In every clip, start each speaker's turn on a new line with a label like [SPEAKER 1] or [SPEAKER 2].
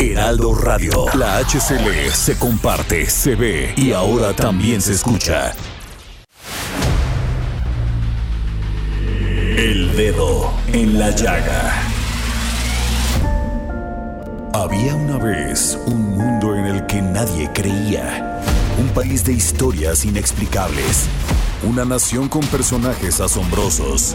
[SPEAKER 1] Heraldo Radio. La HCL se comparte, se ve y ahora también se escucha. El dedo en la llaga. Había una vez un mundo en el que nadie creía. Un país de historias inexplicables. Una nación con personajes asombrosos.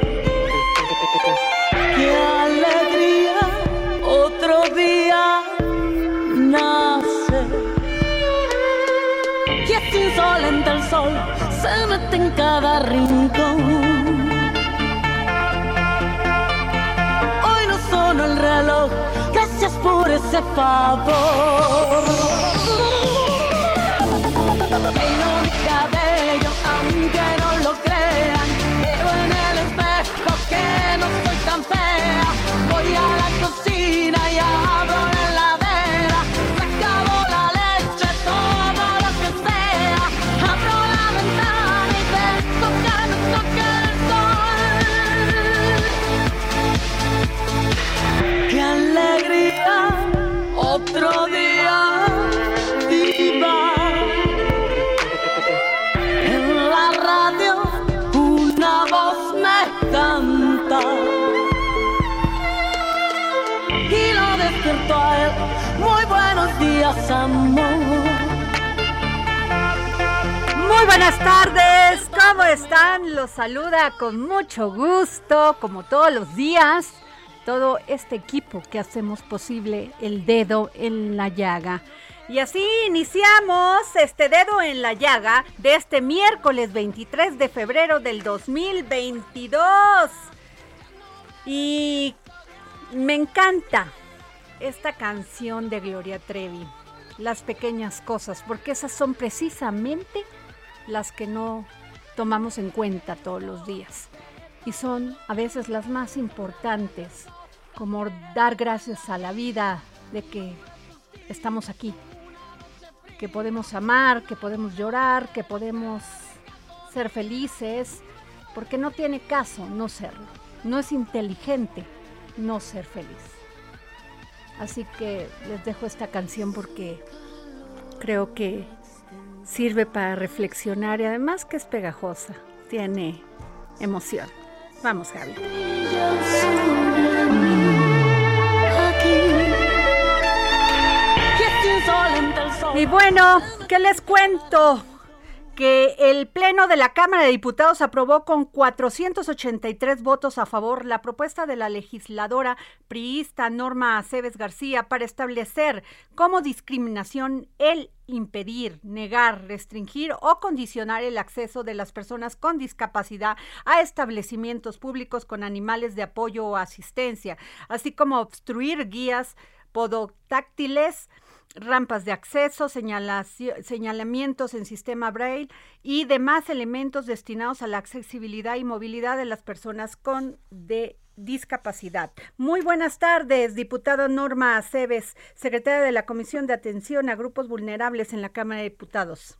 [SPEAKER 2] El sol, se mete en cada rincón. Hoy no sonó el reloj, gracias por ese favor. Peino mi cabello, aunque no lo crean. Veo en el espejo que no soy tan fea. Voy a la cocina y Muy
[SPEAKER 3] buenas tardes, ¿cómo están? Los saluda con mucho gusto, como todos los días, todo este equipo que hacemos posible el dedo en la llaga. Y así iniciamos este dedo en la llaga de este miércoles 23 de febrero del 2022. Y me encanta esta canción de Gloria Trevi, Las pequeñas cosas, porque esas son precisamente las que no tomamos en cuenta todos los días. Y son a veces las más importantes, como dar gracias a la vida de que estamos aquí, que podemos amar, que podemos llorar, que podemos ser felices, porque no tiene caso no serlo. No es inteligente no ser feliz. Así que les dejo esta canción porque creo que sirve para reflexionar y además que es pegajosa, tiene emoción. Vamos, Gaby.
[SPEAKER 2] Y
[SPEAKER 3] bueno, ¿qué les cuento? Que el Pleno de la Cámara de Diputados aprobó con 483 votos a favor la propuesta de la legisladora priista Norma Aceves García para establecer como discriminación el impedir, negar, restringir o condicionar el acceso de las personas con discapacidad a establecimientos públicos con animales de apoyo o asistencia, así como obstruir guías podotáctiles rampas de acceso, señalamientos en sistema braille y demás elementos destinados a la accesibilidad y movilidad de las personas con de discapacidad. Muy buenas tardes, diputada Norma Aceves, secretaria de la Comisión de Atención a Grupos Vulnerables en la Cámara de Diputados.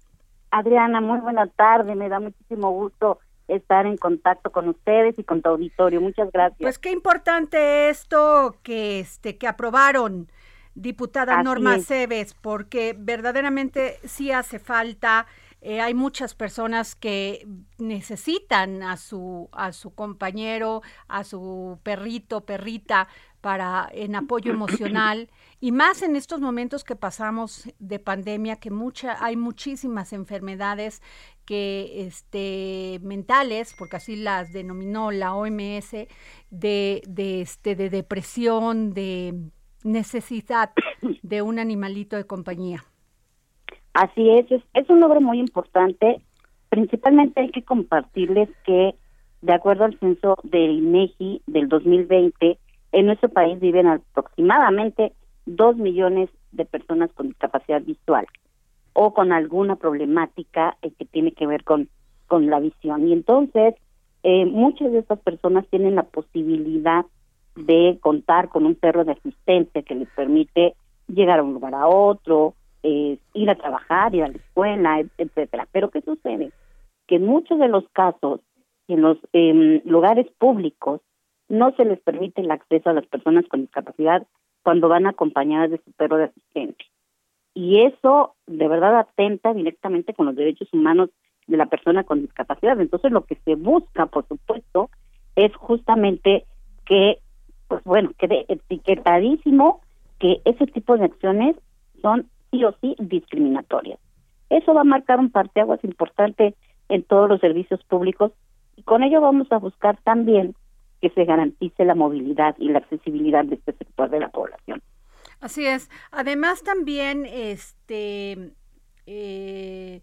[SPEAKER 4] Adriana, muy buena tarde. Me da muchísimo gusto estar en contacto con ustedes y con tu auditorio. Muchas gracias.
[SPEAKER 3] Pues qué importante esto que este que aprobaron diputada
[SPEAKER 4] Así
[SPEAKER 3] Norma
[SPEAKER 4] es.
[SPEAKER 3] Aceves, porque verdaderamente sí hace falta eh, hay muchas personas que necesitan a su a su compañero, a su perrito, perrita para en apoyo emocional y más en estos momentos que pasamos de pandemia que mucha hay muchísimas enfermedades que este mentales, porque así las denominó la OMS de de este de depresión, de necesidad de un animalito de compañía.
[SPEAKER 4] Así es, es, un logro muy importante. Principalmente hay que compartirles que, de acuerdo al censo del INEGI del 2020, en nuestro país viven aproximadamente dos millones de personas con discapacidad visual o con alguna problemática eh, que tiene que ver con, con la visión. Y entonces, eh, muchas de estas personas tienen la posibilidad de contar con un perro de asistencia que les permite llegar a un lugar a otro, eh, ir a trabajar, ir a la escuela, etcétera. Pero ¿qué sucede? Que en muchos de los casos, en los eh, lugares públicos, no se les permite el acceso a las personas con discapacidad cuando van acompañadas de su perro de asistente. Y eso de verdad atenta directamente con los derechos humanos de la persona con discapacidad. Entonces lo que se busca, por supuesto, es justamente que, pues bueno, quede etiquetadísimo que ese tipo de acciones son sí o sí discriminatorias. Eso va a marcar un parteaguas importante en todos los servicios públicos y con ello vamos a buscar también que se garantice la movilidad y la accesibilidad de este sector de la población.
[SPEAKER 3] Así es. Además también este eh,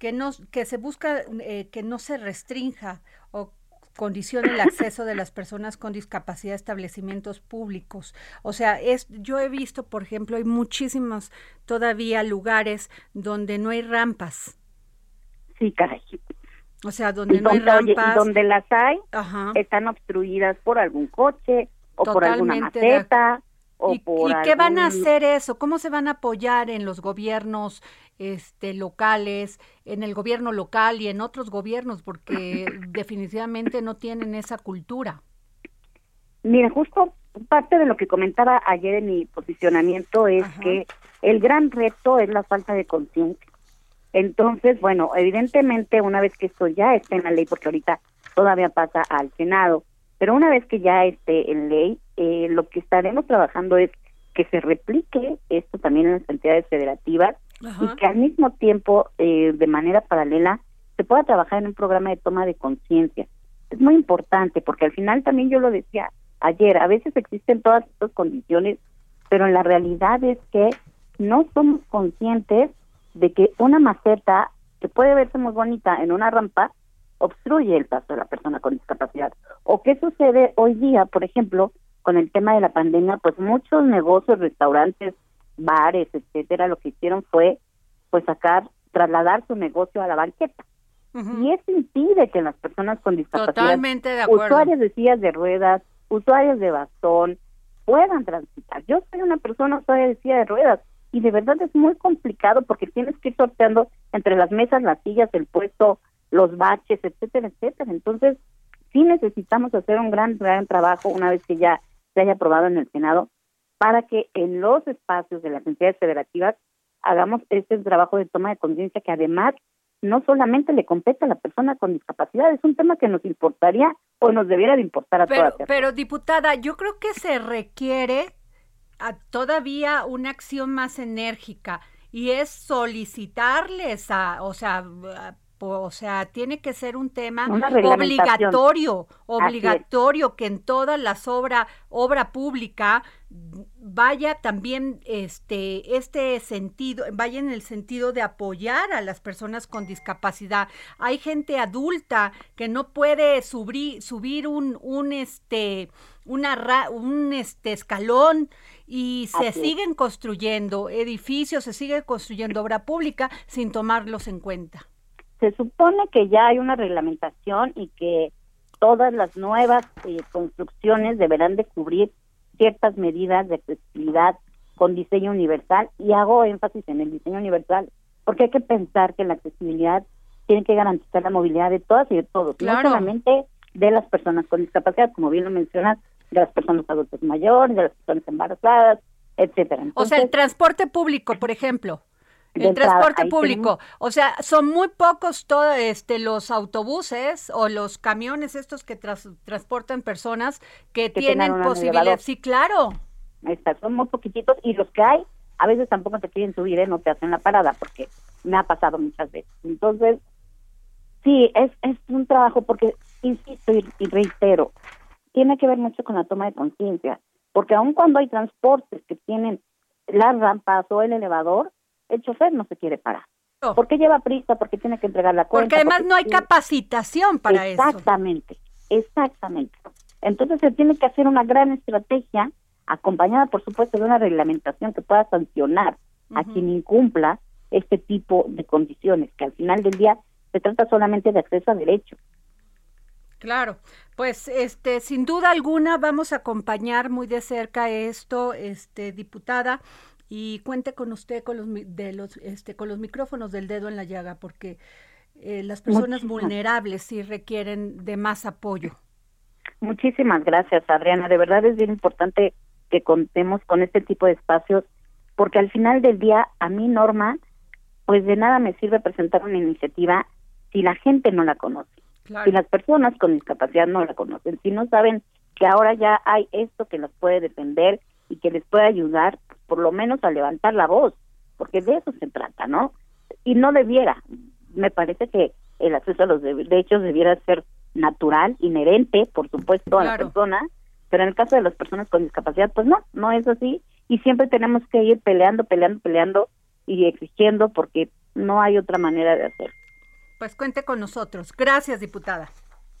[SPEAKER 3] que no que se busca eh, que no se restrinja o condiciona el acceso de las personas con discapacidad a establecimientos públicos. O sea, es, yo he visto, por ejemplo, hay muchísimos todavía lugares donde no hay rampas.
[SPEAKER 4] Sí, caray.
[SPEAKER 3] O sea, donde no hay rampas.
[SPEAKER 4] donde las hay, están obstruidas por algún coche o por alguna maceta. O
[SPEAKER 3] ¿Y,
[SPEAKER 4] por
[SPEAKER 3] ¿y qué van a hacer eso? ¿Cómo se van a apoyar en los gobiernos este, locales, en el gobierno local y en otros gobiernos, porque definitivamente no tienen esa cultura.
[SPEAKER 4] Mira, justo parte de lo que comentaba ayer en mi posicionamiento es que el gran reto es la falta de conciencia. Entonces, bueno, evidentemente una vez que esto ya esté en la ley, porque ahorita todavía pasa al Senado, pero una vez que ya esté en ley, eh, lo que estaremos trabajando es que se replique esto también en las entidades federativas y que al mismo tiempo, eh, de manera paralela, se pueda trabajar en un programa de toma de conciencia. Es muy importante porque al final también yo lo decía ayer, a veces existen todas estas condiciones, pero la realidad es que no somos conscientes de que una maceta que puede verse muy bonita en una rampa obstruye el paso de la persona con discapacidad. ¿O qué sucede hoy día, por ejemplo, con el tema de la pandemia? Pues muchos negocios, restaurantes, bares, etcétera, lo que hicieron fue pues sacar, trasladar su negocio a la banqueta. Y eso impide que las personas con discapacidad, usuarios de sillas de ruedas, usuarios de bastón, puedan transitar. Yo soy una persona usuaria de silla de ruedas y de verdad es muy complicado porque tienes que ir sorteando entre las mesas, las sillas, el puesto, los baches, etcétera, etcétera. Entonces, sí necesitamos hacer un gran, gran trabajo una vez que ya se haya aprobado en el Senado para que en los espacios de las entidades federativas hagamos este trabajo de toma de conciencia que además no solamente le compete a la persona con discapacidad, es un tema que nos importaría o nos debiera de importar a
[SPEAKER 3] pero,
[SPEAKER 4] todas.
[SPEAKER 3] Pero diputada, yo creo que se requiere todavía una acción más enérgica y es solicitarles a, o sea, o sea, tiene que ser un tema obligatorio, obligatorio que en todas las obras, obra pública vaya también este este sentido, vaya en el sentido de apoyar a las personas con discapacidad. Hay gente adulta que no puede subir subir un un este una un este escalón y se siguen construyendo edificios, se sigue construyendo obra pública sin tomarlos en cuenta
[SPEAKER 4] se supone que ya hay una reglamentación y que todas las nuevas eh, construcciones deberán de cubrir ciertas medidas de accesibilidad con diseño universal y hago énfasis en el diseño universal porque hay que pensar que la accesibilidad tiene que garantizar la movilidad de todas y de todos, no solamente de las personas con discapacidad, como bien lo mencionas, de las personas adultas mayores, de las personas embarazadas, etcétera.
[SPEAKER 3] o sea, el transporte público, por ejemplo el transporte público, o sea, son muy pocos todos este, los autobuses o los camiones estos que transportan personas que, tienen posibilidad. Sí, claro.
[SPEAKER 4] Está, son muy poquititos y los que hay a veces tampoco te quieren subir, ¿eh? no te hacen la parada porque me ha pasado muchas veces. Entonces, sí, es, es un trabajo porque, insisto y reitero, tiene que ver mucho con la toma de conciencia, porque aun cuando hay transportes que tienen las rampas o el elevador, el chofer no se quiere parar. ¿Por qué lleva prisa? Porque tiene que entregar la cuenta.
[SPEAKER 3] Porque además no hay capacitación para
[SPEAKER 4] eso. Exactamente, exactamente. Entonces se tiene que hacer una gran estrategia, acompañada por supuesto de una reglamentación que pueda sancionar a quien incumpla este tipo de condiciones, que al final del día se trata solamente de acceso a derechos.
[SPEAKER 3] Claro, pues este sin duda alguna vamos a acompañar muy de cerca esto, este diputada y cuente con usted con los de los este con los micrófonos del dedo en la llaga porque eh, las personas vulnerables sí requieren de más apoyo.
[SPEAKER 4] Muchísimas gracias, Adriana. De verdad es bien importante que contemos con este tipo de espacios porque al final del día a mí Norma pues de nada me sirve presentar una iniciativa si la gente no la conoce. Si las personas con discapacidad no la conocen, si no saben que ahora ya hay esto que los puede defender y que les puede ayudar por lo menos a levantar la voz, porque de eso se trata, ¿no? Y no debiera, me parece que el acceso a los derechos debiera ser natural, inherente, por supuesto, a la persona, pero en el caso de las personas con discapacidad, pues no, no es así, y siempre tenemos que ir peleando, peleando, peleando y exigiendo porque no hay otra manera de hacerlo.
[SPEAKER 3] Pues cuente con nosotros. Gracias, diputada.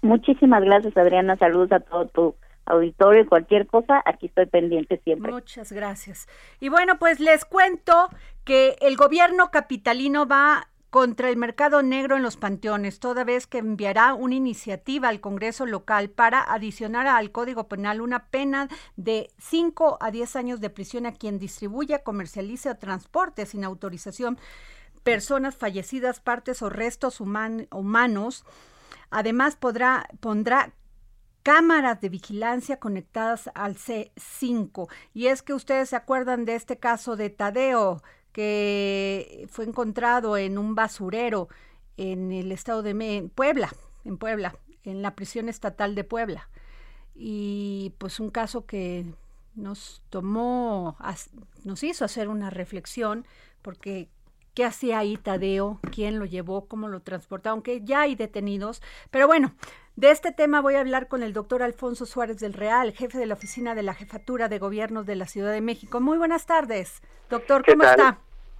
[SPEAKER 4] Muchísimas gracias, Adriana. Saludos a todo tu auditorio, cualquier cosa, aquí estoy pendiente siempre.
[SPEAKER 3] Muchas gracias. Y bueno, pues les cuento que el gobierno capitalino va contra el mercado negro en los panteones, toda vez que enviará una iniciativa al Congreso local para adicionar al Código Penal una pena de 5 a 10 años de prisión a quien distribuya, comercialice o transporte sin autorización personas fallecidas, partes o restos humanos. Además, podrá, pondrá cámaras de vigilancia conectadas al C5. Y es que ustedes se acuerdan de este caso de Tadeo, que fue encontrado en un basurero en el estado de Puebla, en Puebla, en la prisión estatal de Puebla. Y pues un caso que nos tomó, nos hizo hacer una reflexión, porque qué hacía ahí Tadeo, quién lo llevó, cómo lo transportó, aunque ya hay detenidos. Pero bueno, de este tema voy a hablar con el doctor Alfonso Suárez del Real, jefe de la oficina de la Jefatura de Gobiernos de la Ciudad de México. Muy buenas tardes, doctor, ¿cómo está?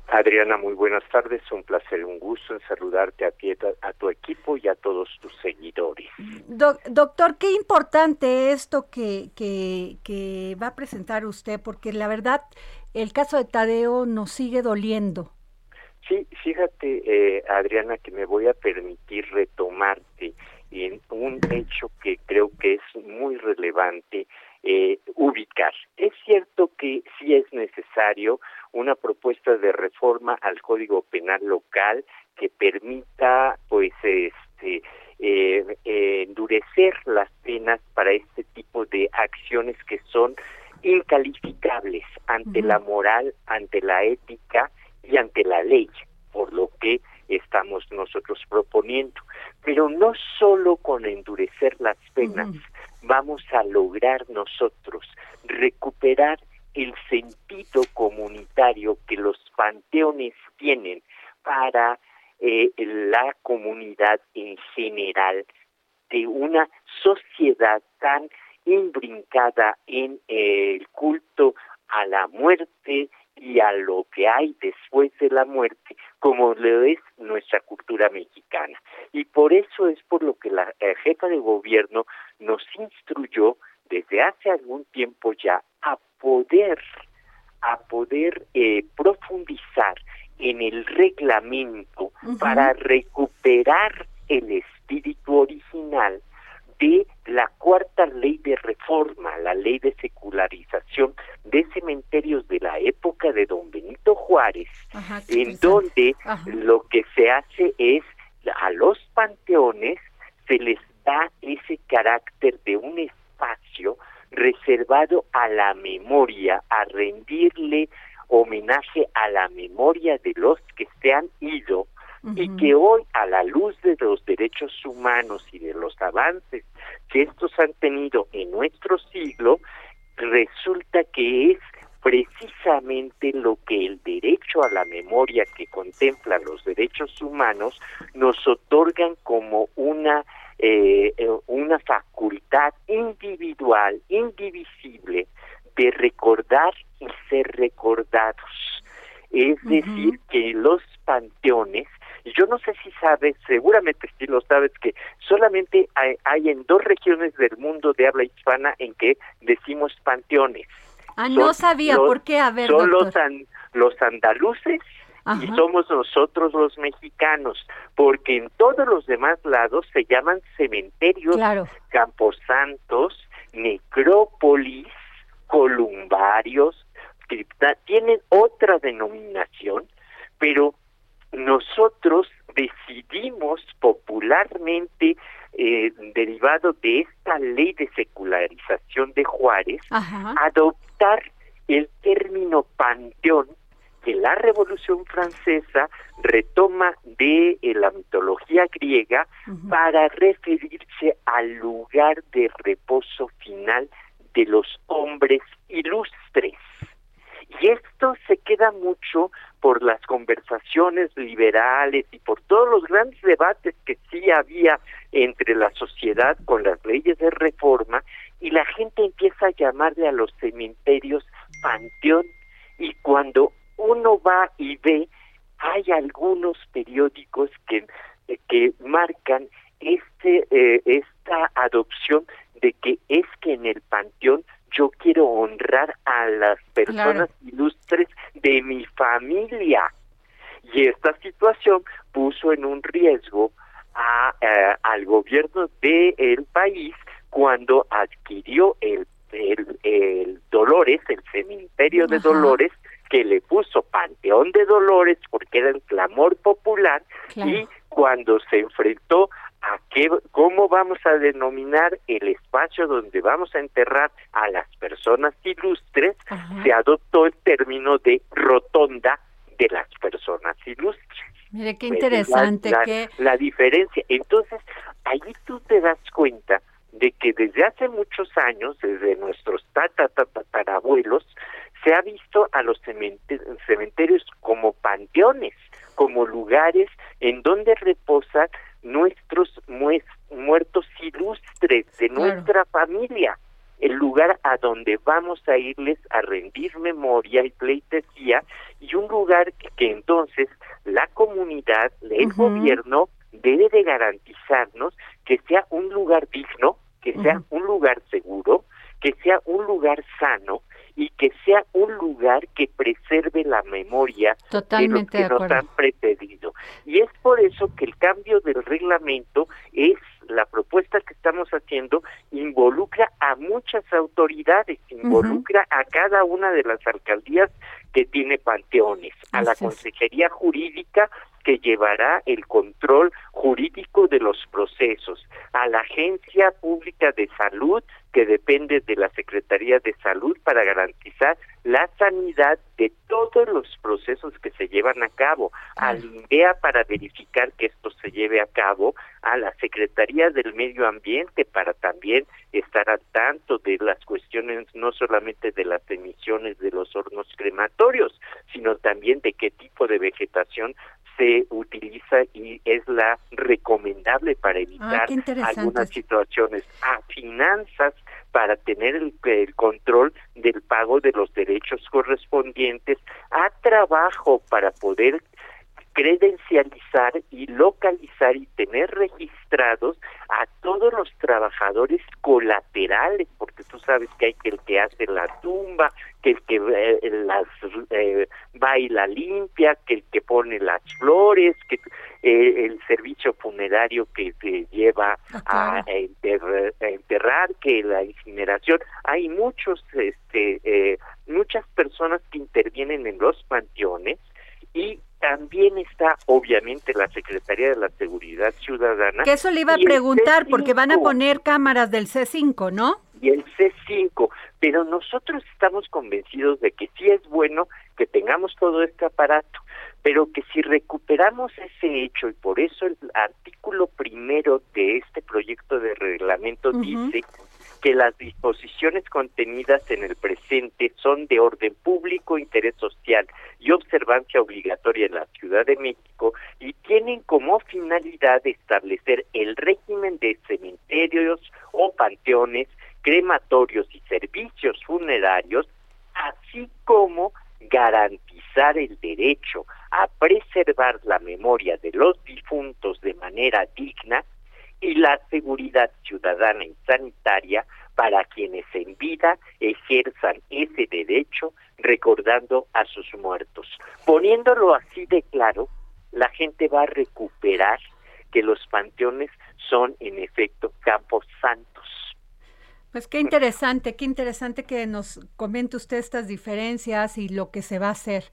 [SPEAKER 5] Adriana, muy buenas tardes. Un placer, un gusto en saludarte a ti, a tu equipo y a todos tus seguidores.
[SPEAKER 3] doctor, qué importante esto que, que, que va a presentar usted, porque la verdad, el caso de Tadeo nos sigue doliendo.
[SPEAKER 5] Sí, fíjate, eh, Adriana, que me voy a permitir retomarte en un hecho que creo que es muy relevante eh, ubicar. Es cierto que sí es necesario una propuesta de reforma al Código Penal local que permita, pues, este, eh, endurecer las penas para este tipo de acciones que son incalificables ante la moral, ante la ética y ante la ley, por lo que estamos nosotros proponiendo. Pero no solo con endurecer las penas vamos a lograr nosotros recuperar el sentido comunitario que los panteones tienen para eh, la comunidad en general de una sociedad tan imbrincada en el culto a la muerte y a lo que hay después de la muerte, como lo es nuestra cultura mexicana. Y por eso es por lo que la jefa de gobierno nos instruyó desde hace algún tiempo ya a poder a poder eh, profundizar en el reglamento para recuperar el espíritu original de la cuarta ley de reforma, la ley de secularización de cementerios de la época de don Benito Juárez, en donde lo que se hace es a los panteones se les da ese carácter de un espacio reservado a la memoria, a rendirle homenaje a la memoria de los que se han ido y que hoy a la luz de los derechos humanos y de los avances que estos han tenido en nuestro siglo, resulta que es precisamente lo que el derecho a la memoria que contempla los derechos humanos nos otorgan como una eh, eh, una facultad individual, indivisible, de recordar y ser recordados. Es decir, que los panteones, yo no sé si sabes, seguramente sí lo sabes, que solamente hay, en dos regiones del mundo de habla hispana en que decimos panteones.
[SPEAKER 3] Ah, no sabía, ¿por qué? A ver,
[SPEAKER 5] Son los, los andaluces y somos nosotros los mexicanos, porque en todos los demás lados se llaman cementerios, camposantos, necrópolis, columbarios, tienen otra denominación, pero nosotros decidimos popularmente, eh, derivado de esta ley de secularización de Juárez, adoptar el término panteón que la Revolución Francesa retoma de eh, la mitología griega para referirse al lugar de reposo final de los hombres ilustres. Y esto se queda mucho por las conversaciones liberales y por todos los grandes debates que sí había entre la sociedad con las leyes de reforma y la gente empieza a llamarle a los cementerios panteón. Y cuando uno va y ve, hay algunos periódicos que, que marcan este eh, esta adopción de que es que en el panteón yo quiero honrar a las personas ilustres de mi familia. Y esta situación puso en un riesgo a, eh, al gobierno del el país cuando adquirió el, el, Dolores, el cementerio de Dolores, que le puso Panteón de Dolores porque era el clamor popular y cuando se enfrentó a qué, cómo vamos a denominar el espacio donde vamos a enterrar a las personas ilustres, se adoptó el término de rotonda de las personas ilustres.
[SPEAKER 3] Mire, qué interesante.
[SPEAKER 5] La,
[SPEAKER 3] que...
[SPEAKER 5] la diferencia. Entonces, ahí tú te das cuenta de que desde hace muchos años, desde nuestros tatarabuelos, se ha visto a los cementerios como panteones, como lugares en donde reposan nuestros muertos ilustres de nuestra familia, el lugar a donde vamos a irles a rendir memoria y pleitesía y un lugar que, entonces la comunidad, el gobierno debe de garantizarnos que sea un lugar digno, que sea un lugar seguro, que sea un lugar sano y que sea un lugar que preserve la memoria de los que nos han precedido. Y es por eso que el cambio del reglamento es la propuesta que estamos haciendo involucra a muchas autoridades, involucra a cada una de las alcaldías que tiene panteones, a la Consejería Jurídica que llevará el control jurídico de los procesos, a la Agencia Pública de Salud que depende de la Secretaría de Salud para garantizar la sanidad de todos los procesos que se llevan a cabo, al INDEA para verificar que esto se lleve a cabo, a la Secretaría del Medio Ambiente para también estar al tanto de las cuestiones no solamente de las emisiones de los hornos crematorios, sino también de qué tipo de vegetación se utiliza y es la recomendable para ah, evitar algunas situaciones. A finanzas para tener el, control del pago de los derechos correspondientes a trabajo para poder credencializar y localizar y tener registrados a todos los trabajadores colaterales, porque tú sabes que hay que el que hace la tumba, que el que eh, las eh, baila limpia, que el que pone las flores, que eh, el servicio funerario que te lleva ah, a, enterrar, que la incineración. Hay muchos, este, muchas personas que intervienen en los panteones y también está obviamente la Secretaría de la Seguridad Ciudadana.
[SPEAKER 3] Que eso le iba a preguntar porque van a poner cámaras del C5, ¿no?
[SPEAKER 5] Y el C5, pero nosotros estamos convencidos de que sí es bueno que tengamos todo este aparato, pero que si recuperamos ese hecho, y por eso el artículo primero de este proyecto de reglamento dice que las disposiciones contenidas en el presente son de orden público, interés social y observancia obligatoria en la Ciudad de México y tienen como finalidad establecer el régimen de cementerios o panteones, crematorios y servicios funerarios, así como garantizar el derecho a preservar la memoria de los difuntos de manera digna y la seguridad ciudadana y sanitaria para quienes en vida ejerzan ese derecho recordando a sus muertos. Poniéndolo así de claro, la gente va a recuperar que los panteones son en efecto campos santos.
[SPEAKER 3] Pues qué interesante, qué interesante que nos comente usted estas diferencias y lo que se va a hacer.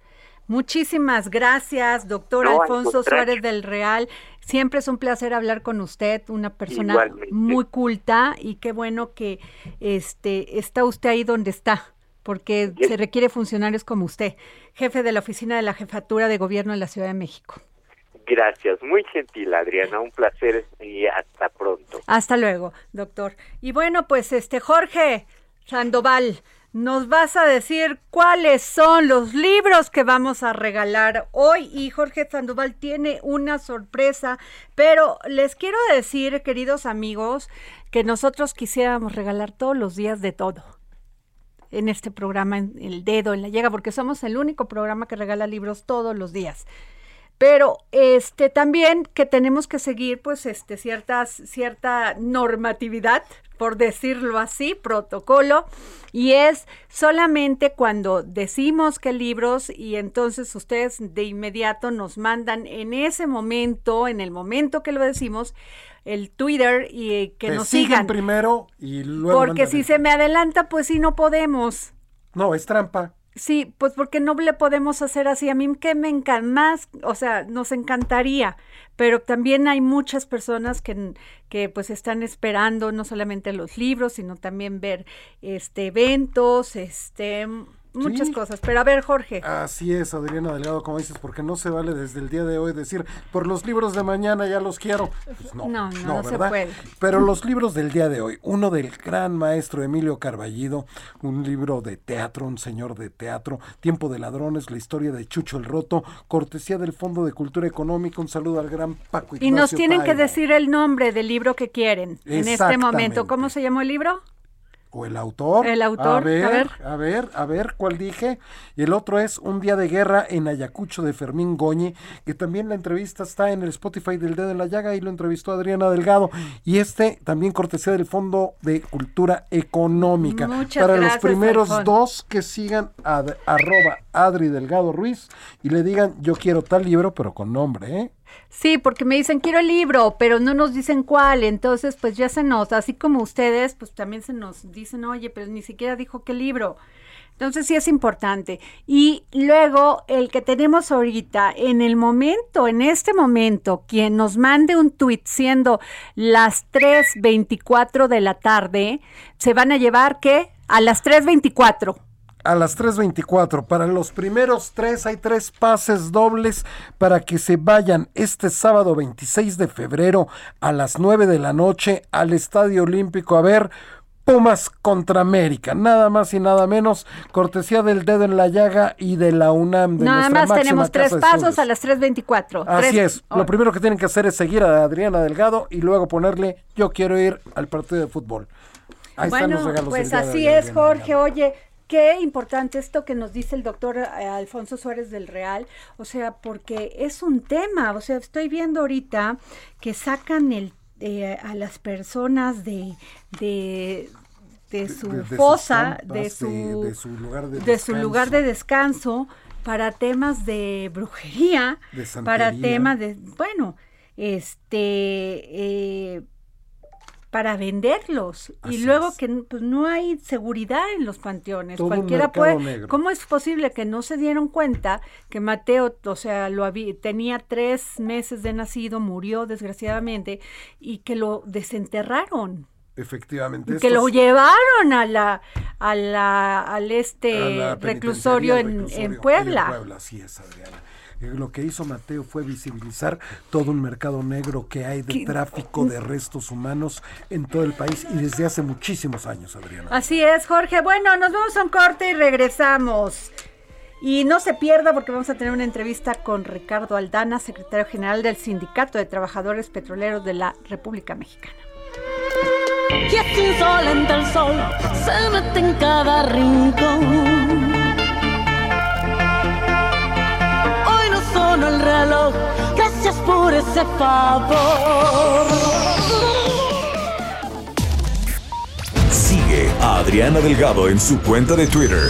[SPEAKER 3] Muchísimas gracias, doctor Alfonso Suárez del Real. Siempre es un placer hablar con usted, una persona muy culta y qué bueno que este está usted ahí donde está, porque se requiere funcionarios como usted, jefe de la oficina de la jefatura de gobierno de la Ciudad de México.
[SPEAKER 5] Gracias, muy gentil Adriana, un placer y hasta pronto.
[SPEAKER 3] Hasta luego, doctor. Y bueno, pues este Jorge Sandoval, nos vas a decir cuáles son los libros que vamos a regalar hoy. Y Jorge Sandoval tiene una sorpresa, pero les quiero decir, queridos amigos, que nosotros quisiéramos regalar todos los días de todo en este programa, en el dedo, en la llega, porque somos el único programa que regala libros todos los días pero este también que tenemos que seguir pues este ciertas cierta normatividad por decirlo así, protocolo, y es solamente cuando decimos que libros y entonces ustedes de inmediato nos mandan en ese momento, en el momento que lo decimos, el Twitter y que nos sigan.
[SPEAKER 6] primero y luego.
[SPEAKER 3] Porque si se me adelanta, pues sí no podemos.
[SPEAKER 6] No, es trampa.
[SPEAKER 3] Sí, pues porque no le podemos hacer así. A mí que me encanta más, o sea, nos encantaría, pero también hay muchas personas que, que pues están esperando no solamente los libros, sino también ver este eventos, este muchas cosas. Pero a ver, Jorge.
[SPEAKER 6] Así es, Adriana Delgado, como dices, porque no se vale desde el día de hoy decir, por los libros de mañana ya los quiero. Pues no, no, no, se puede. Pero los libros del día de hoy, uno del gran maestro Emilio Carballido, un libro de teatro, un señor de teatro, Tiempo de Ladrones, la historia de Chucho el Roto, cortesía del Fondo de Cultura Económica, un saludo al gran Paco
[SPEAKER 3] Y nos tienen que decir el nombre del libro que quieren en este momento. ¿Cómo se llamó el libro?
[SPEAKER 6] O el autor.
[SPEAKER 3] El autor,
[SPEAKER 6] a ver, a ver, a ver, cuál dije. Y el otro es Un día de guerra en Ayacucho de Fermín Goñi, que también la entrevista está en el Spotify del Dedo en la Llaga y lo entrevistó Adriana Delgado. Y este también cortesía del Fondo de Cultura Económica.
[SPEAKER 3] Muchas
[SPEAKER 6] Para los primeros dos que sigan a, arroba Adri Delgado Ruiz y le digan yo quiero tal libro, pero con nombre, ¿eh?
[SPEAKER 3] Sí, porque me dicen quiero el libro, pero no nos dicen cuál, entonces pues ya se nos, así como ustedes, pues también se nos dicen, oye, pero ni siquiera dijo qué libro. Entonces sí es importante. Y luego el que tenemos ahorita, en el momento, en este momento, quien nos mande un tweet siendo las 3.24 de la tarde, se van a llevar ¿qué? A las 3.24
[SPEAKER 6] a las 3.24. Para los primeros tres hay tres pases dobles para que se vayan este sábado 26 de febrero a las 9 de la noche al Estadio Olímpico a ver Pumas contra América, nada más y nada menos, cortesía del dedo en la llaga y de la UNAM. De
[SPEAKER 3] nada más tenemos tres pasos a las 3.24.
[SPEAKER 6] Así es, lo primero que tienen que hacer es seguir a Adriana Delgado y luego ponerle yo quiero ir al partido de fútbol.
[SPEAKER 3] Ahí están los regalos. Pues así es, Jorge, oye, qué importante esto que nos dice el doctor eh, Alfonso Suárez del Real, o sea, porque es un tema, o sea, estoy viendo ahorita que sacan el, eh, a las personas de, de de su fosa, de, su,
[SPEAKER 6] lugar de,
[SPEAKER 3] de su lugar de descanso. para temas de brujería, para temas de, bueno, este, eh, para venderlos y luego que pues, no hay seguridad en los panteones. Cualquiera puede. ¿Cómo es posible que no se dieron cuenta que Mateo, o sea, lo había, tenía tres meses de nacido, murió desgraciadamente y que lo desenterraron?
[SPEAKER 6] Efectivamente.
[SPEAKER 3] Que lo llevaron a la, a la, al este reclusorio, en, en, Puebla. En
[SPEAKER 6] Puebla, así es, Adriana. Lo que hizo Mateo fue visibilizar todo un mercado negro que hay de tráfico de restos humanos en todo el país y desde hace muchísimos años, Adriana.
[SPEAKER 3] Así es, Jorge. Bueno, nos vamos a un corte y regresamos. Y no se pierda porque vamos a tener una entrevista con Ricardo Aldana, secretario general del Sindicato de Trabajadores Petroleros de la República Mexicana.
[SPEAKER 2] Y es insolente el sol, se mete en cada rincón. El reloj, gracias por ese favor.
[SPEAKER 1] Sigue a Adriana Delgado en su cuenta de Twitter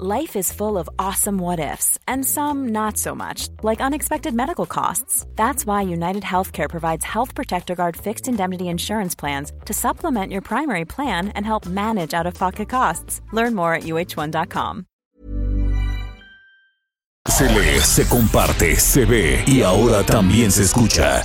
[SPEAKER 7] Life is full of awesome what ifs, and some not so much, like unexpected medical costs. That's why United Healthcare provides Health Protector Guard fixed indemnity insurance plans to supplement your primary plan and help manage out of pocket costs. Learn more at uh1.com.
[SPEAKER 1] Se lee, se comparte, se ve y ahora también se escucha.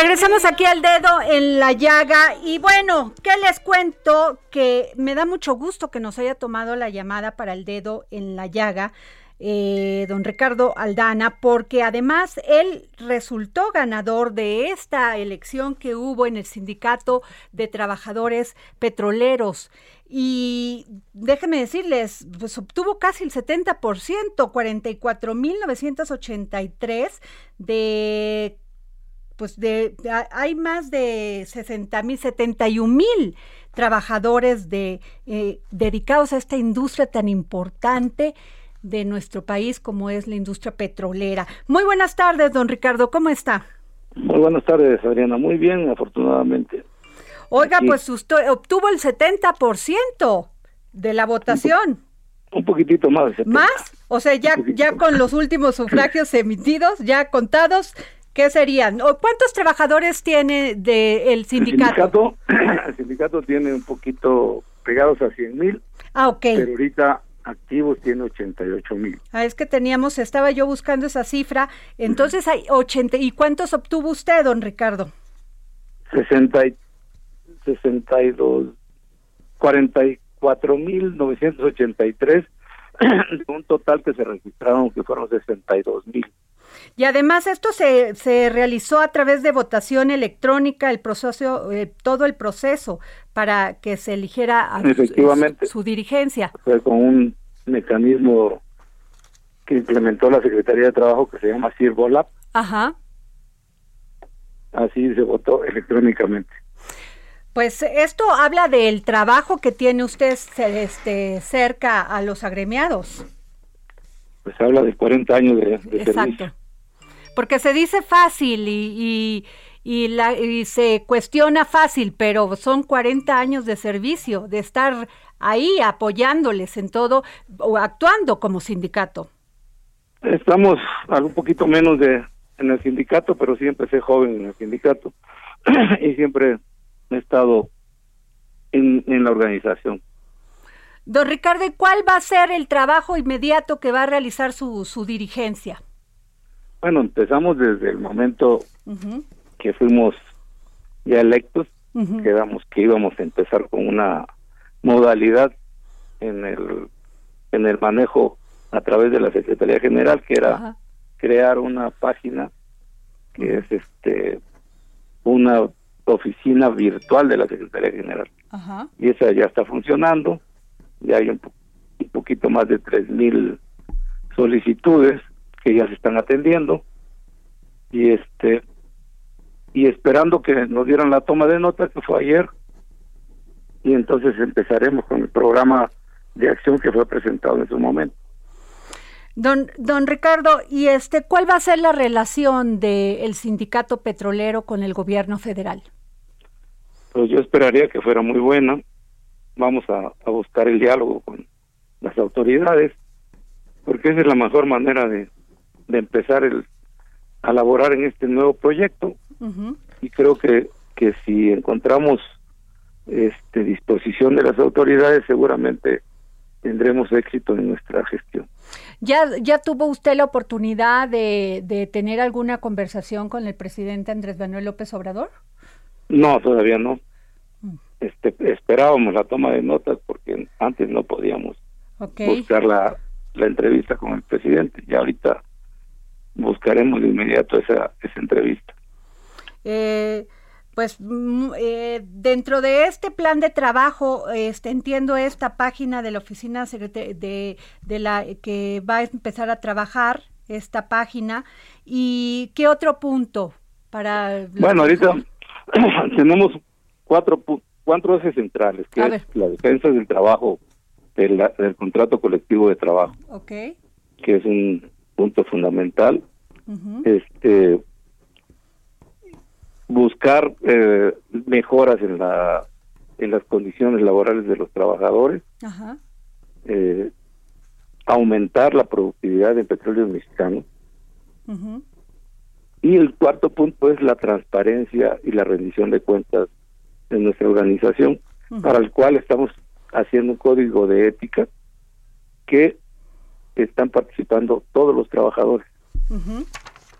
[SPEAKER 3] Regresamos aquí al dedo en la llaga y bueno, ¿qué les cuento? Que me da mucho gusto que nos haya tomado la llamada para el dedo en la llaga. Eh, don Ricardo Aldana, porque además él resultó ganador de esta elección que hubo en el Sindicato de Trabajadores Petroleros. Y déjenme decirles, pues obtuvo casi el 70%, 44.983 de pues de, hay más de 60 mil, 71 mil trabajadores de, eh, dedicados a esta industria tan importante de nuestro país como es la industria petrolera. Muy buenas tardes, don Ricardo, ¿cómo está?
[SPEAKER 8] Muy buenas tardes, Adriana. Muy bien, afortunadamente.
[SPEAKER 3] Oiga, pues usted obtuvo el 70% de la votación.
[SPEAKER 8] Un, poquitito más.
[SPEAKER 3] ¿Más? O sea, ya, ya con los últimos sufragios emitidos, ya contados, ¿Qué serían? ¿Cuántos trabajadores tiene de el sindicato?
[SPEAKER 8] El sindicato, tiene un poquito pegados a 100 mil.
[SPEAKER 3] Ah, ok.
[SPEAKER 8] Pero ahorita activos tiene 88 mil.
[SPEAKER 3] Ah, es que teníamos, estaba yo buscando esa cifra. Entonces hay 80. ¿Y cuántos obtuvo usted, don Ricardo?
[SPEAKER 8] 60, 62, 44 mil 983. un total que se registraron que fueron 62 mil.
[SPEAKER 3] Y además esto se, se realizó a través de votación electrónica, el proceso, eh, todo el proceso para que se eligiera a Su, dirigencia.
[SPEAKER 8] Fue con un mecanismo que implementó la Secretaría de Trabajo que se llama CIRVOLAP.
[SPEAKER 3] Ajá.
[SPEAKER 8] Así se votó electrónicamente.
[SPEAKER 3] Pues esto habla del trabajo que tiene usted este, cerca a los agremiados.
[SPEAKER 8] Pues habla de 40 años de, Exacto. servicio
[SPEAKER 3] porque se dice fácil y, y, la, y se cuestiona fácil, pero son 40 años de servicio, de estar ahí apoyándoles en todo o actuando como sindicato.
[SPEAKER 8] Estamos un poquito menos de en el sindicato, pero sí empecé joven en el sindicato y siempre he estado en, en la organización.
[SPEAKER 3] Don Ricardo, ¿cuál va a ser el trabajo inmediato que va a realizar su, su dirigencia?
[SPEAKER 8] Bueno, empezamos desde el momento que fuimos ya electos, quedamos que íbamos a empezar con una modalidad en el en el manejo a través de la Secretaría General, que era crear una página que es este una oficina virtual de la Secretaría General. Y esa ya está funcionando, ya hay un, un poquito más de tres mil solicitudes que ya se están atendiendo y este y esperando que nos dieran la toma de nota que fue ayer y entonces empezaremos con el programa de acción que fue presentado en su momento.
[SPEAKER 3] Don, don Ricardo, ¿y este cuál va a ser la relación del sindicato petrolero con el gobierno federal?
[SPEAKER 8] Pues yo esperaría que fuera muy buena. Vamos a, buscar el diálogo con las autoridades, porque esa es la mejor manera de, de empezar el, a laborar en este nuevo proyecto. Y creo que, que si encontramos este, disposición de las autoridades, seguramente tendremos éxito en nuestra gestión.
[SPEAKER 3] ¿Ya, ya tuvo usted la oportunidad de, de tener alguna conversación con el presidente Andrés Manuel López Obrador?
[SPEAKER 8] No, todavía no. Mm. Este, esperábamos la toma de notas porque antes no podíamos buscar la, la entrevista con el presidente. Y ahorita buscaremos de inmediato esa, esa entrevista.
[SPEAKER 3] Eh, pues mm, eh, dentro de este plan de trabajo, este, entiendo esta página de la oficina de, de la que va a empezar a trabajar esta página y qué otro punto para
[SPEAKER 8] bueno ahorita tenemos cuatro cuatro ejes centrales que es la defensa del trabajo del, del contrato colectivo de trabajo
[SPEAKER 3] okay.
[SPEAKER 8] que es un punto fundamental este buscar eh, mejoras en la en las condiciones laborales de los trabajadores. Eh, aumentar la productividad del petróleo mexicano y el cuarto punto es la transparencia y la rendición de cuentas de nuestra organización para el cual estamos haciendo un código de ética que están participando todos los trabajadores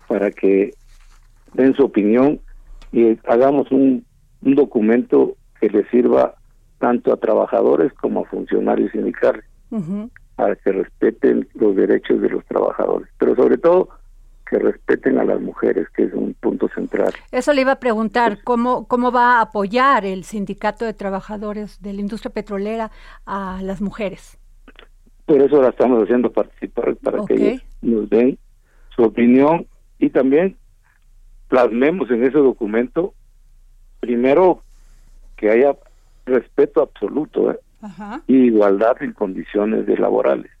[SPEAKER 8] para que den su opinión y hagamos un, un documento que le sirva tanto a trabajadores como a funcionarios sindicales para que respeten los derechos de los trabajadores, pero sobre todo que respeten a las mujeres, que es un punto central.
[SPEAKER 3] Eso le iba a preguntar, ¿cómo, cómo va a apoyar el sindicato de trabajadores de la industria petrolera a las mujeres?
[SPEAKER 8] Por eso la estamos haciendo participar, para que ellos nos den su opinión y también plasmemos en ese documento, primero, que haya respeto absoluto ¿eh? y igualdad en condiciones de laborales.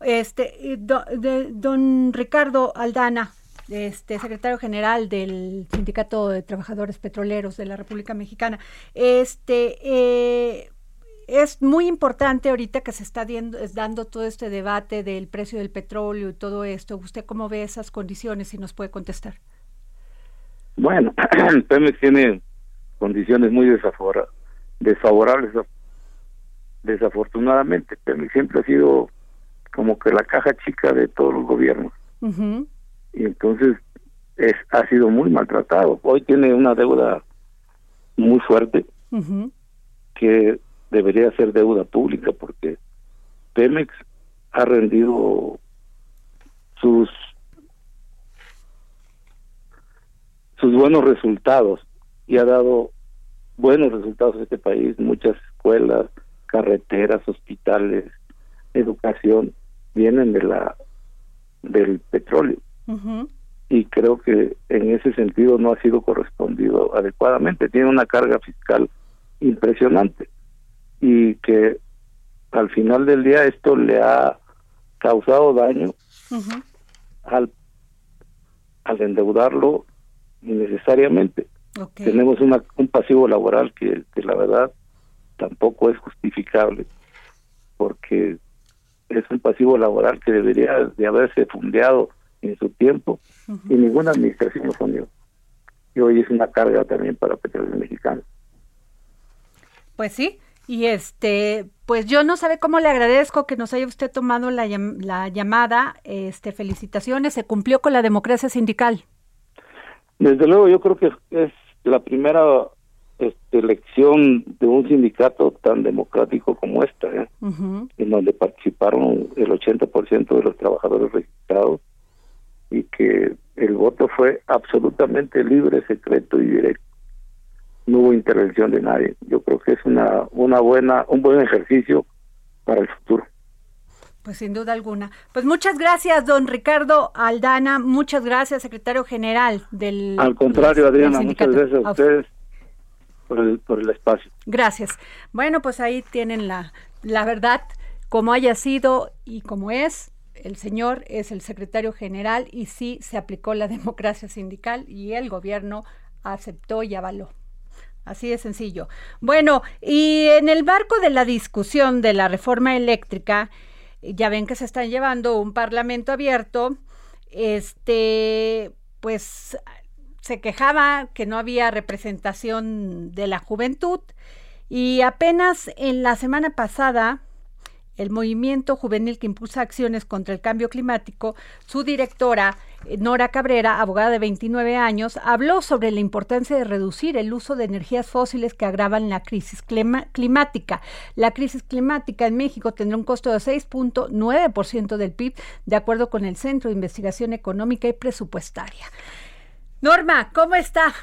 [SPEAKER 3] Este, de, don Ricardo Aldana, este secretario general del Sindicato de Trabajadores Petroleros de la República Mexicana. Este, eh, es muy importante ahorita que se está dando todo este debate del precio del petróleo y todo esto. ¿Usted cómo ve esas condiciones y nos puede contestar?
[SPEAKER 8] Bueno, Pemex tiene condiciones muy desfavorables. Desafortunadamente, Pemex siempre ha sido como que la caja chica de todos los gobiernos. Y entonces es, ha sido muy maltratado. Hoy tiene una deuda muy fuerte que debería ser deuda pública porque Pemex ha rendido sus sus buenos resultados y ha dado buenos resultados a este país, muchas escuelas, carreteras, hospitales, educación vienen de la del petróleo. Y creo que en ese sentido no ha sido correspondido adecuadamente. Tiene una carga fiscal impresionante y que al final del día esto le ha causado daño al, al endeudarlo innecesariamente. Tenemos una, un pasivo laboral que, la verdad tampoco es justificable porque es un pasivo laboral que debería de haberse fundeado en su tiempo y ninguna administración lo fundió. Y hoy es una carga también para Petróleos Mexicanos.
[SPEAKER 3] Pues sí, y este, pues yo no sabe cómo le agradezco que nos haya usted tomado la, la llamada. Este, felicitaciones, se cumplió con la democracia sindical.
[SPEAKER 8] Desde luego, yo creo que es la primera este, elección de un sindicato tan democrático como esta, ¿eh? en donde participaron el 80% de los trabajadores registrados y que el voto fue absolutamente libre, secreto y directo. No hubo intervención de nadie. Yo creo que es una, una buena, un buen ejercicio para el futuro.
[SPEAKER 3] Pues sin duda alguna. Pues muchas gracias, don Ricardo Aldana. Muchas gracias, secretario general del.
[SPEAKER 8] Al contrario, Adriana, muchas gracias a ustedes por el, por el espacio.
[SPEAKER 3] Gracias. Bueno, pues ahí tienen la, la verdad, como haya sido y como es. El señor es el secretario general y sí se aplicó la democracia sindical y el gobierno aceptó y avaló. Así de sencillo. Bueno, y en el marco de la discusión de la reforma eléctrica, ya ven que se están llevando un parlamento abierto, este, pues se quejaba que no había representación de la juventud y apenas en la semana pasada el movimiento juvenil que impulsa acciones contra el cambio climático, su directora, Nora Cabrera, abogada de 29 años, habló sobre la importancia de reducir el uso de energías fósiles que agravan la crisis climática. La crisis climática en México tendrá un costo de 6.9% del PIB, de acuerdo con el Centro de Investigación Económica y Presupuestaria. Norma, ¿cómo está?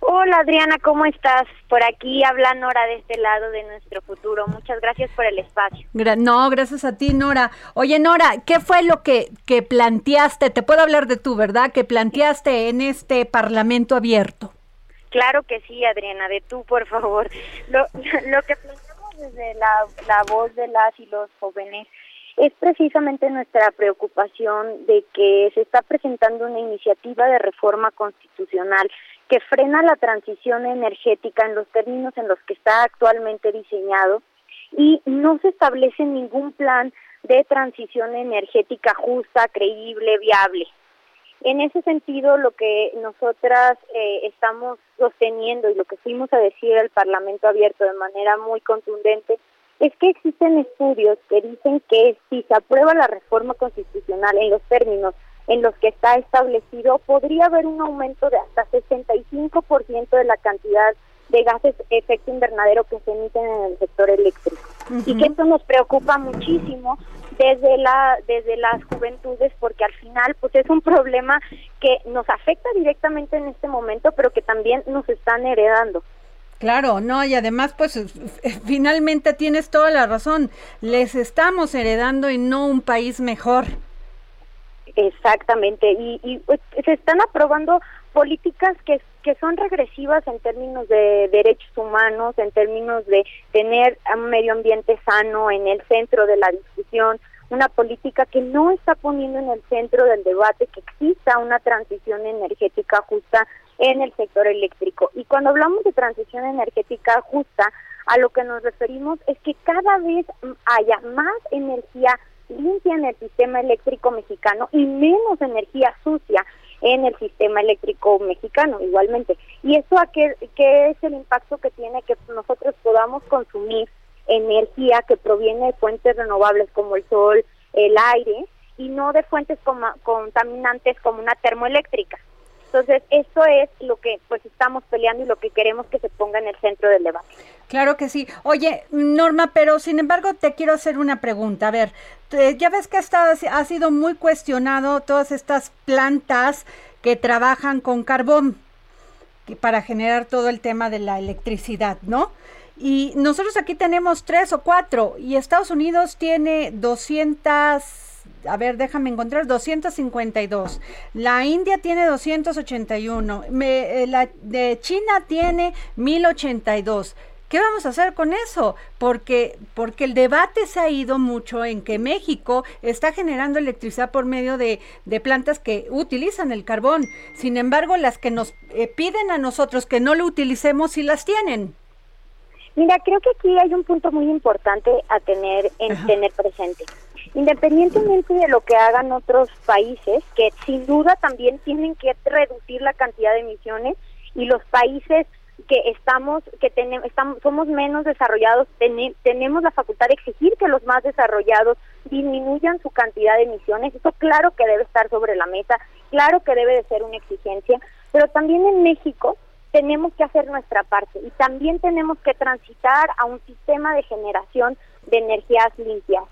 [SPEAKER 9] Hola Adriana, ¿cómo estás? Por aquí habla Nora de este lado de nuestro futuro. Muchas gracias por el espacio.
[SPEAKER 3] no, gracias a ti Nora. Oye Nora, ¿qué fue lo que, que planteaste? Te puedo hablar de tú, ¿verdad? Que planteaste en este Parlamento abierto.
[SPEAKER 9] Claro que sí, Adriana, de tú, por favor. Lo, lo que planteamos desde la, la voz de las y los jóvenes es precisamente nuestra preocupación de que se está presentando una iniciativa de reforma constitucional que frena la transición energética en los términos en los que está actualmente diseñado y no se establece ningún plan de transición energética justa, creíble, viable. En ese sentido, lo que nosotras eh, estamos sosteniendo y lo que fuimos a decir al Parlamento abierto de manera muy contundente es que existen estudios que dicen que si se aprueba la reforma constitucional en los términos en los que está establecido, podría haber un aumento de hasta 65% de la cantidad de gases de efecto invernadero que se emiten en el sector eléctrico. Y que esto nos preocupa muchísimo desde la desde las juventudes porque al final pues es un problema que nos afecta directamente en este momento, pero que también nos están heredando.
[SPEAKER 3] Claro, no, y además, pues finalmente tienes toda la razón, les estamos heredando y no un país mejor.
[SPEAKER 9] Exactamente, y, pues, se están aprobando políticas que, que son regresivas en términos de derechos humanos, en términos de tener un medio ambiente sano en el centro de la discusión, una política que no está poniendo en el centro del debate que exista una transición energética justa en el sector eléctrico. Y cuando hablamos de transición energética justa, a lo que nos referimos es que cada vez haya más energía limpia en el sistema eléctrico mexicano y menos energía sucia en el sistema eléctrico mexicano igualmente. ¿Y eso a qué, qué es el impacto que tiene que nosotros podamos consumir energía que proviene de fuentes renovables como el sol, el aire y no de fuentes contaminantes como una termoeléctrica? Entonces, eso es lo que pues estamos peleando y lo que queremos que se ponga en el centro del debate.
[SPEAKER 3] Claro que sí. Oye, Norma, pero sin embargo te quiero hacer una pregunta. A ver, ya ves que está, ha sido muy cuestionado todas estas plantas que trabajan con carbón para generar todo el tema de la electricidad, ¿no? Y nosotros aquí tenemos tres o cuatro y Estados Unidos tiene 200 a ver, déjame encontrar, 252. La India tiene 281. Me, eh, la de China tiene 1082. ¿Qué vamos a hacer con eso? Porque, porque el debate se ha ido mucho en que México está generando electricidad por medio de, plantas que utilizan el carbón. Sin embargo, las que nos eh, piden a nosotros que no lo utilicemos, sí las tienen.
[SPEAKER 9] Mira, creo que aquí hay un punto muy importante a tener en tener presente independientemente de lo que hagan otros países, que sin duda también tienen que reducir la cantidad de emisiones y los países que estamos, que tenemos, estamos, somos menos desarrollados, tenemos la facultad de exigir que los más desarrollados disminuyan su cantidad de emisiones. Eso claro que debe estar sobre la mesa, claro que debe de ser una exigencia, pero también en México tenemos que hacer nuestra parte y también tenemos que transitar a un sistema de generación de energías limpias.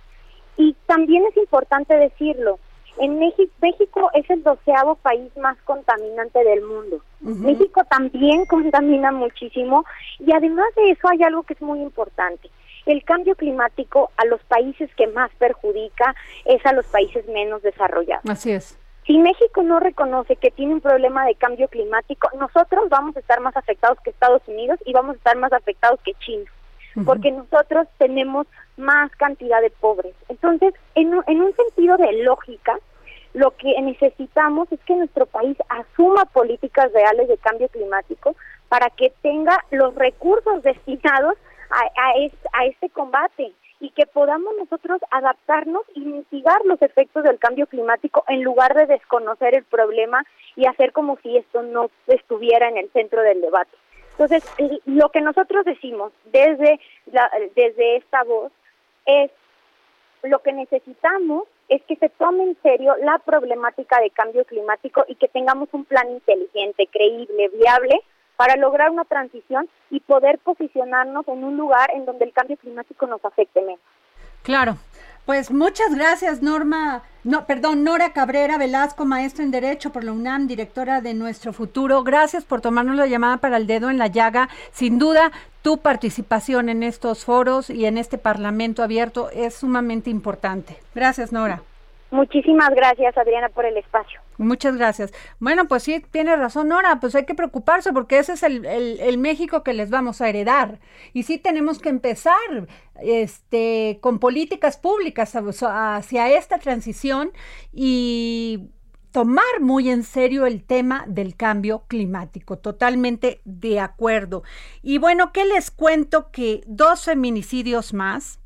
[SPEAKER 9] Y también es importante decirlo, en México, México es el doceavo país más contaminante del mundo. México también contamina muchísimo y además de eso hay algo que es muy importante. El cambio climático a los países que más perjudica es a los países menos desarrollados.
[SPEAKER 3] Así es.
[SPEAKER 9] Si México no reconoce que tiene un problema de cambio climático, nosotros vamos a estar más afectados que Estados Unidos y vamos a estar más afectados que China, porque nosotros tenemos más cantidad de pobres. Entonces, en, en un sentido de lógica, lo que necesitamos es que nuestro país asuma políticas reales de cambio climático para que tenga los recursos destinados a, a, a este combate y que podamos nosotros adaptarnos y mitigar los efectos del cambio climático en lugar de desconocer el problema y hacer como si esto no estuviera en el centro del debate. Entonces, lo que nosotros decimos desde, la, desde esta voz es lo que necesitamos es que se tome en serio la problemática de cambio climático y que tengamos un plan inteligente, creíble, viable para lograr una transición y poder posicionarnos en un lugar en donde el cambio climático nos afecte menos.
[SPEAKER 3] Claro. Pues muchas gracias, Norma, no, perdón, Nora Cabrera Velasco, maestra en Derecho por la UNAM, directora de Nuestro Futuro. Gracias por tomarnos la llamada para el dedo en la llaga. Sin duda, tu participación en estos foros y en este Parlamento abierto es sumamente importante. Gracias, Nora.
[SPEAKER 9] Muchísimas gracias, Adriana, por el espacio.
[SPEAKER 3] Muchas gracias. Bueno, pues sí, tiene razón, Nora, pues hay que preocuparse porque ese es el, el, México que les vamos a heredar. Y sí tenemos que empezar este, con políticas públicas hacia esta transición y tomar muy en serio el tema del cambio climático. Totalmente de acuerdo. Y bueno, ¿qué les cuento? Que dos feminicidios más.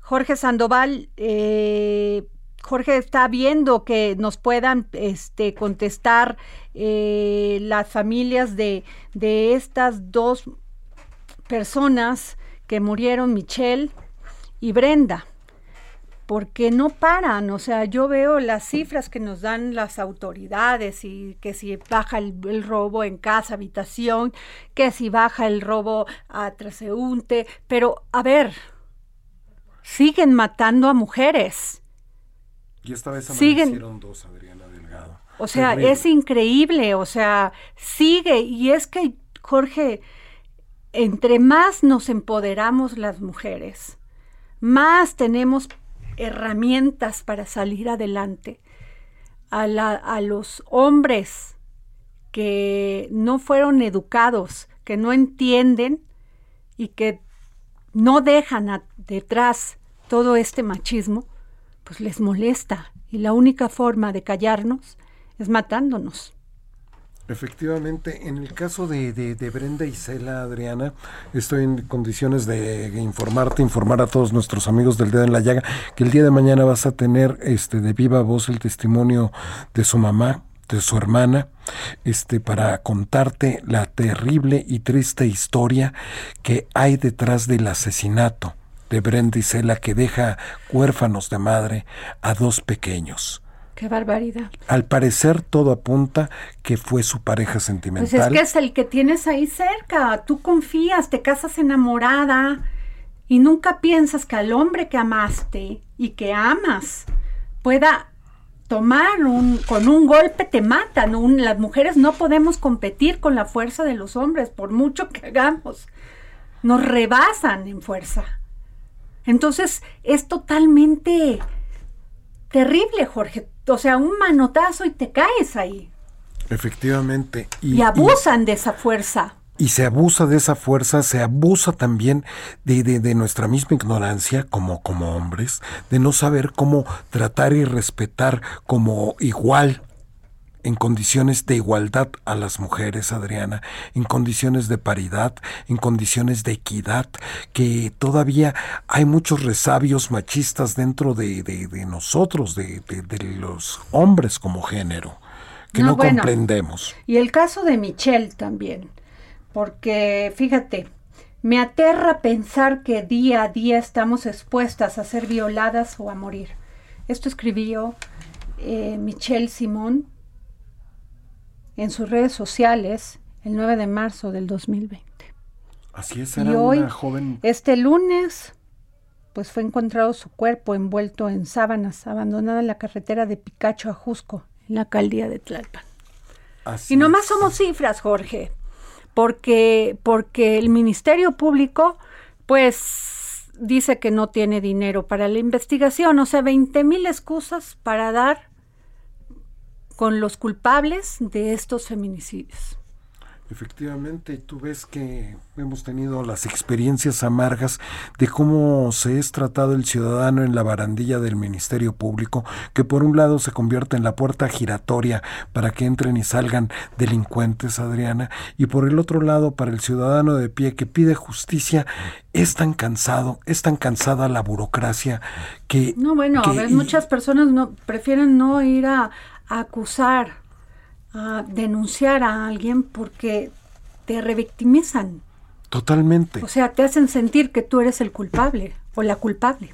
[SPEAKER 3] Jorge Sandoval eh, Jorge está viendo que nos puedan este, contestar eh, las familias de, de estas dos personas que murieron, Michelle y Brenda porque no paran, o sea, yo veo las cifras que nos dan las autoridades y que si baja el, robo en casa, habitación, que si baja el robo a traseúnte, pero a ver, siguen matando a mujeres.
[SPEAKER 6] Y esta vez siguen dos, Adriana Delgado.
[SPEAKER 3] O sea, es increíble, o sea, sigue. Y es que, Jorge, entre más nos empoderamos las mujeres, más tenemos herramientas para salir adelante. A, a los hombres que no fueron educados, que no entienden y que no dejan detrás todo este machismo, pues les molesta y la única forma de callarnos es matándonos.
[SPEAKER 6] Efectivamente, en el caso de, de, Brenda y Cela, Adriana, estoy en condiciones de informarte, informar a todos nuestros amigos del Dedo en la Llaga, que el día de mañana vas a tener este de viva voz el testimonio de su mamá, de su hermana, este, para contarte la terrible y triste historia que hay detrás del asesinato de Brenda Isela que deja huérfanos de madre a dos pequeños.
[SPEAKER 3] Qué barbaridad.
[SPEAKER 6] Al parecer todo apunta que fue su pareja sentimental.
[SPEAKER 3] Pues es que es el que tienes ahí cerca. Tú confías, te casas enamorada y nunca piensas que al hombre que amaste y que amas pueda tomar un con un golpe te matan. las mujeres no podemos competir con la fuerza de los hombres por mucho que hagamos. Nos rebasan en fuerza. Entonces es totalmente terrible, Jorge. O sea, un manotazo y te caes ahí.
[SPEAKER 6] Efectivamente.
[SPEAKER 3] Y, abusan de esa fuerza.
[SPEAKER 6] Y se abusa de esa fuerza, se abusa también de, de, de, nuestra misma ignorancia como, como hombres, de no saber cómo tratar y respetar como igual en condiciones de igualdad a las mujeres, Adriana, en condiciones de paridad, en condiciones de equidad, que todavía hay muchos resabios machistas dentro de, nosotros, de, los hombres como género, que no, comprendemos.
[SPEAKER 3] Y el caso de Michelle también, porque fíjate, me aterra pensar que día a día estamos expuestas a ser violadas o a morir. Esto escribió eh, Michelle Simón en sus redes sociales el 9 de marzo del 2020.
[SPEAKER 6] Así es, era y hoy, una joven.
[SPEAKER 3] Este lunes, pues fue encontrado su cuerpo envuelto en sábanas, abandonado en la carretera de Picacho a Jusco, en la alcaldía de Tlalpan. Así y nomás somos cifras, Jorge, porque, porque el Ministerio Público, pues dice que no tiene dinero para la investigación, o sea, 20 mil excusas para dar con los culpables de estos feminicidios.
[SPEAKER 6] Efectivamente, tú ves que hemos tenido las experiencias amargas de cómo se es tratado el ciudadano en la barandilla del Ministerio Público, que por un lado se convierte en la puerta giratoria para que entren y salgan delincuentes, Adriana, y por el otro lado para el ciudadano de pie que pide justicia, es tan cansado, es tan cansada la burocracia que...
[SPEAKER 3] No, bueno, a ver, muchas personas no prefieren no ir a acusar a denunciar a alguien porque te revictimizan.
[SPEAKER 6] Totalmente.
[SPEAKER 3] O sea, te hacen sentir que tú eres el culpable o la culpable.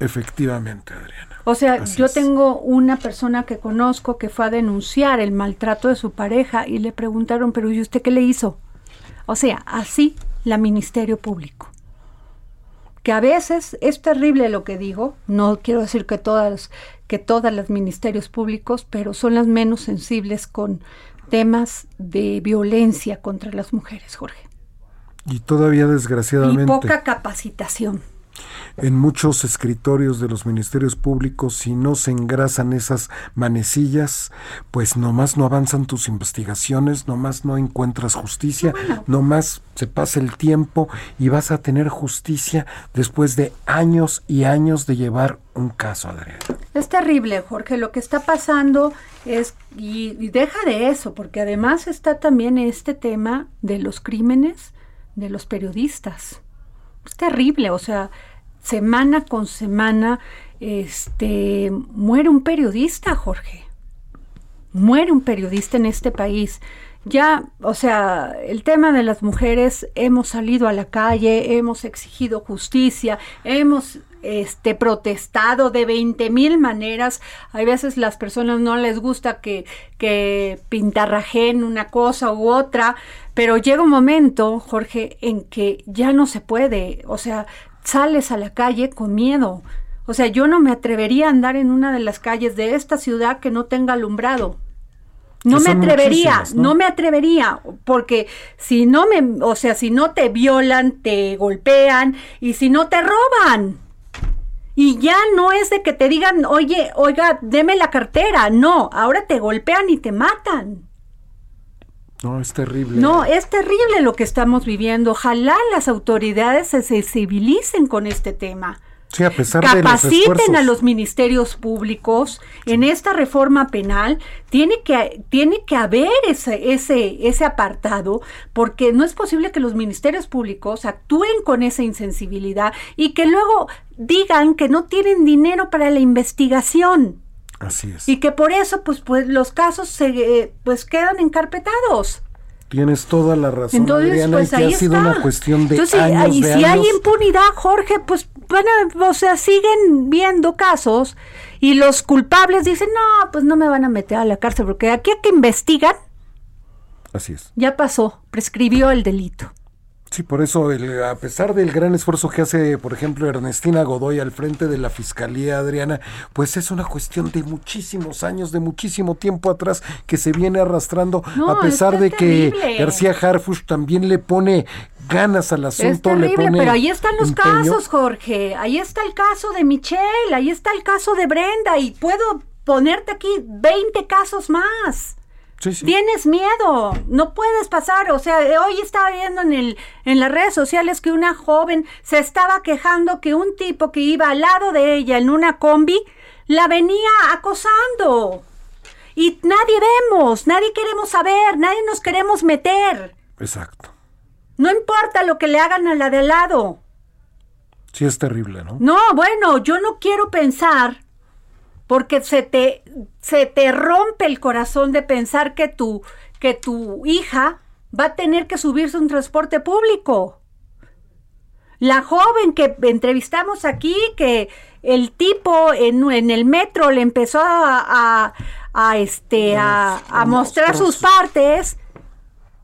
[SPEAKER 6] Efectivamente, Adriana.
[SPEAKER 3] O sea, yo tengo una persona que conozco que fue a denunciar el maltrato de su pareja y le preguntaron, pero ¿y usted qué le hizo? O sea, así la Ministerio Público. Que a veces es terrible lo que digo, no quiero decir que todas que todos los ministerios públicos, pero son las menos sensibles con temas de violencia contra las mujeres, Jorge.
[SPEAKER 6] Y todavía desgraciadamente. Y
[SPEAKER 3] poca capacitación
[SPEAKER 6] en muchos escritorios de los ministerios públicos, si no se engrasan esas manecillas, pues nomás no avanzan tus investigaciones, nomás no encuentras justicia, nomás se pasa el tiempo y vas a tener justicia después de años y años de llevar un caso, Adrián.
[SPEAKER 3] Es terrible, Jorge, lo que está pasando es, y, y deja de eso, porque además está también este tema de los crímenes de los periodistas. Es terrible, o sea, semana con semana, este, muere un periodista, Jorge. Muere un periodista en este país. Ya, o sea, el tema de las mujeres, hemos salido a la calle, hemos exigido justicia, hemos este, protestado de 20 mil maneras. Hay veces las personas no les gusta que, que pintarrajen una cosa u otra, pero llega un momento, Jorge, en que ya no se puede. O sea, sales a la calle con miedo. O sea, yo no me atrevería a andar en una de las calles de esta ciudad que no tenga alumbrado. No me atrevería, ¿no? me atrevería, porque si no me, o sea, si no te violan, te golpean y si no te roban. Y ya no es de que te digan, oye, oiga, deme la cartera. No, ahora te golpean y te matan.
[SPEAKER 6] No, es terrible.
[SPEAKER 3] No, es terrible lo que estamos viviendo. Ojalá las autoridades se sensibilicen con este tema.
[SPEAKER 6] Sí, a pesar
[SPEAKER 3] Capaciten
[SPEAKER 6] de los
[SPEAKER 3] a los ministerios públicos en esta reforma penal. Tiene que, tiene que haber ese, ese, ese apartado, porque no es posible que los ministerios públicos actúen con esa insensibilidad y que luego digan que no tienen dinero para la investigación.
[SPEAKER 6] Así es.
[SPEAKER 3] Y que por eso, pues, pues los casos se, eh, pues quedan encarpetados.
[SPEAKER 6] Tienes toda la razón, Entonces, Adriana, pues, y que ha sido una cuestión de
[SPEAKER 3] Entonces,
[SPEAKER 6] años,
[SPEAKER 3] y si hay impunidad, Jorge, pues, bueno, o sea, siguen viendo casos y los culpables dicen, no, pues no me van a meter a la cárcel, porque aquí a que investigan.
[SPEAKER 6] Así es.
[SPEAKER 3] Ya pasó, prescribió el delito.
[SPEAKER 6] Sí, por eso, a pesar del gran esfuerzo que hace, por ejemplo, Ernestina Godoy al frente de la Fiscalía Adriana, pues es una cuestión de muchísimos años, de muchísimo tiempo atrás que se viene arrastrando, a pesar de que García Harfush también le pone ganas al asunto.
[SPEAKER 3] Es
[SPEAKER 6] terrible,
[SPEAKER 3] pero ahí están los casos, Jorge. Ahí está el caso de Michelle, ahí está el caso de Brenda y puedo ponerte aquí 20 casos más. Tienes miedo, no puedes pasar. O sea, hoy estaba viendo en, el, en las redes sociales que una joven se estaba quejando que un tipo que iba al lado de ella en una combi la venía acosando. Y nadie vemos, nadie queremos saber, nadie nos queremos meter.
[SPEAKER 6] Exacto.
[SPEAKER 3] No importa lo que le hagan a la de al lado.
[SPEAKER 6] Sí, es terrible, ¿no?
[SPEAKER 3] No, bueno, yo no quiero pensar porque se te, se te rompe el corazón de pensar que tu, que tu hija va a tener que subirse un transporte público. La joven que entrevistamos aquí, que el tipo en, en el metro le empezó a, a, este, a, mostrar sus partes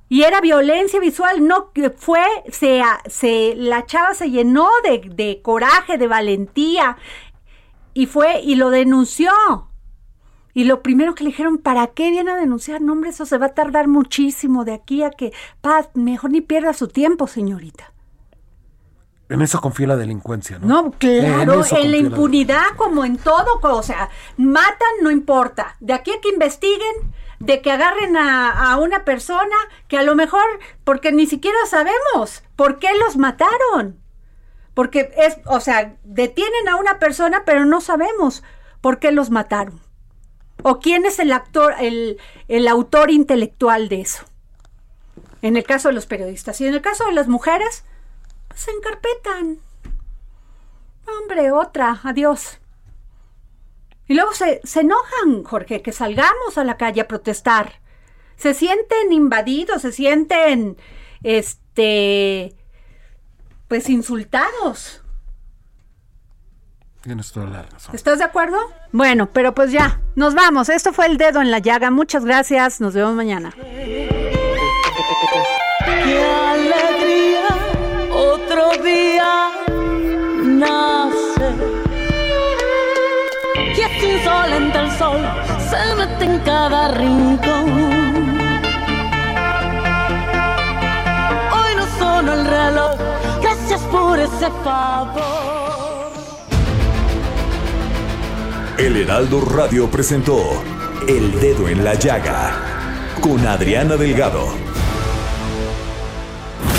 [SPEAKER 3] y era violencia visual, no fue, se, se, la chava se llenó de, de coraje, de valentía y fue y lo denunció. Y lo primero que le dijeron, ¿para qué viene a denunciar? No, hombre, eso se va a tardar muchísimo de aquí a que, paz, mejor ni pierda su tiempo, señorita.
[SPEAKER 6] En eso confía la delincuencia, ¿no?
[SPEAKER 3] No, claro, en, la impunidad como en todo, o sea, matan, no importa. De aquí a que investiguen, de que agarren a, a, una persona que a lo mejor, porque ni siquiera sabemos por qué los mataron. Porque es, o sea, detienen a una persona, pero no sabemos por qué los mataron. O quién es el actor, el, el autor intelectual de eso. En el caso de los periodistas. Y en el caso de las mujeres, se encarpetan. Hombre, otra, adiós. Y luego se, se enojan, Jorge, que salgamos a la calle a protestar. Se sienten invadidos, se sienten, este, pues insultados.
[SPEAKER 6] Tienes toda la razón.
[SPEAKER 3] ¿Estás de acuerdo? Bueno, pero pues ya, nos vamos. Esto fue el dedo en la llaga. Muchas gracias. Nos vemos mañana.
[SPEAKER 2] día nace. Y es insolente el sol, se mete en cada rincón. Por ese favor.
[SPEAKER 1] El Heraldo Radio presentó El Dedo en la Llaga con Adriana Delgado.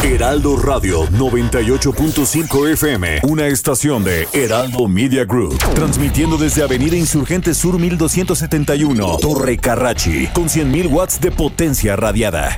[SPEAKER 1] Heraldo Radio 98.5 FM, una estación de Heraldo Media Group, transmitiendo desde Avenida Insurgente Sur 1271, Torre Carrachi, con 100.000 watts de potencia radiada.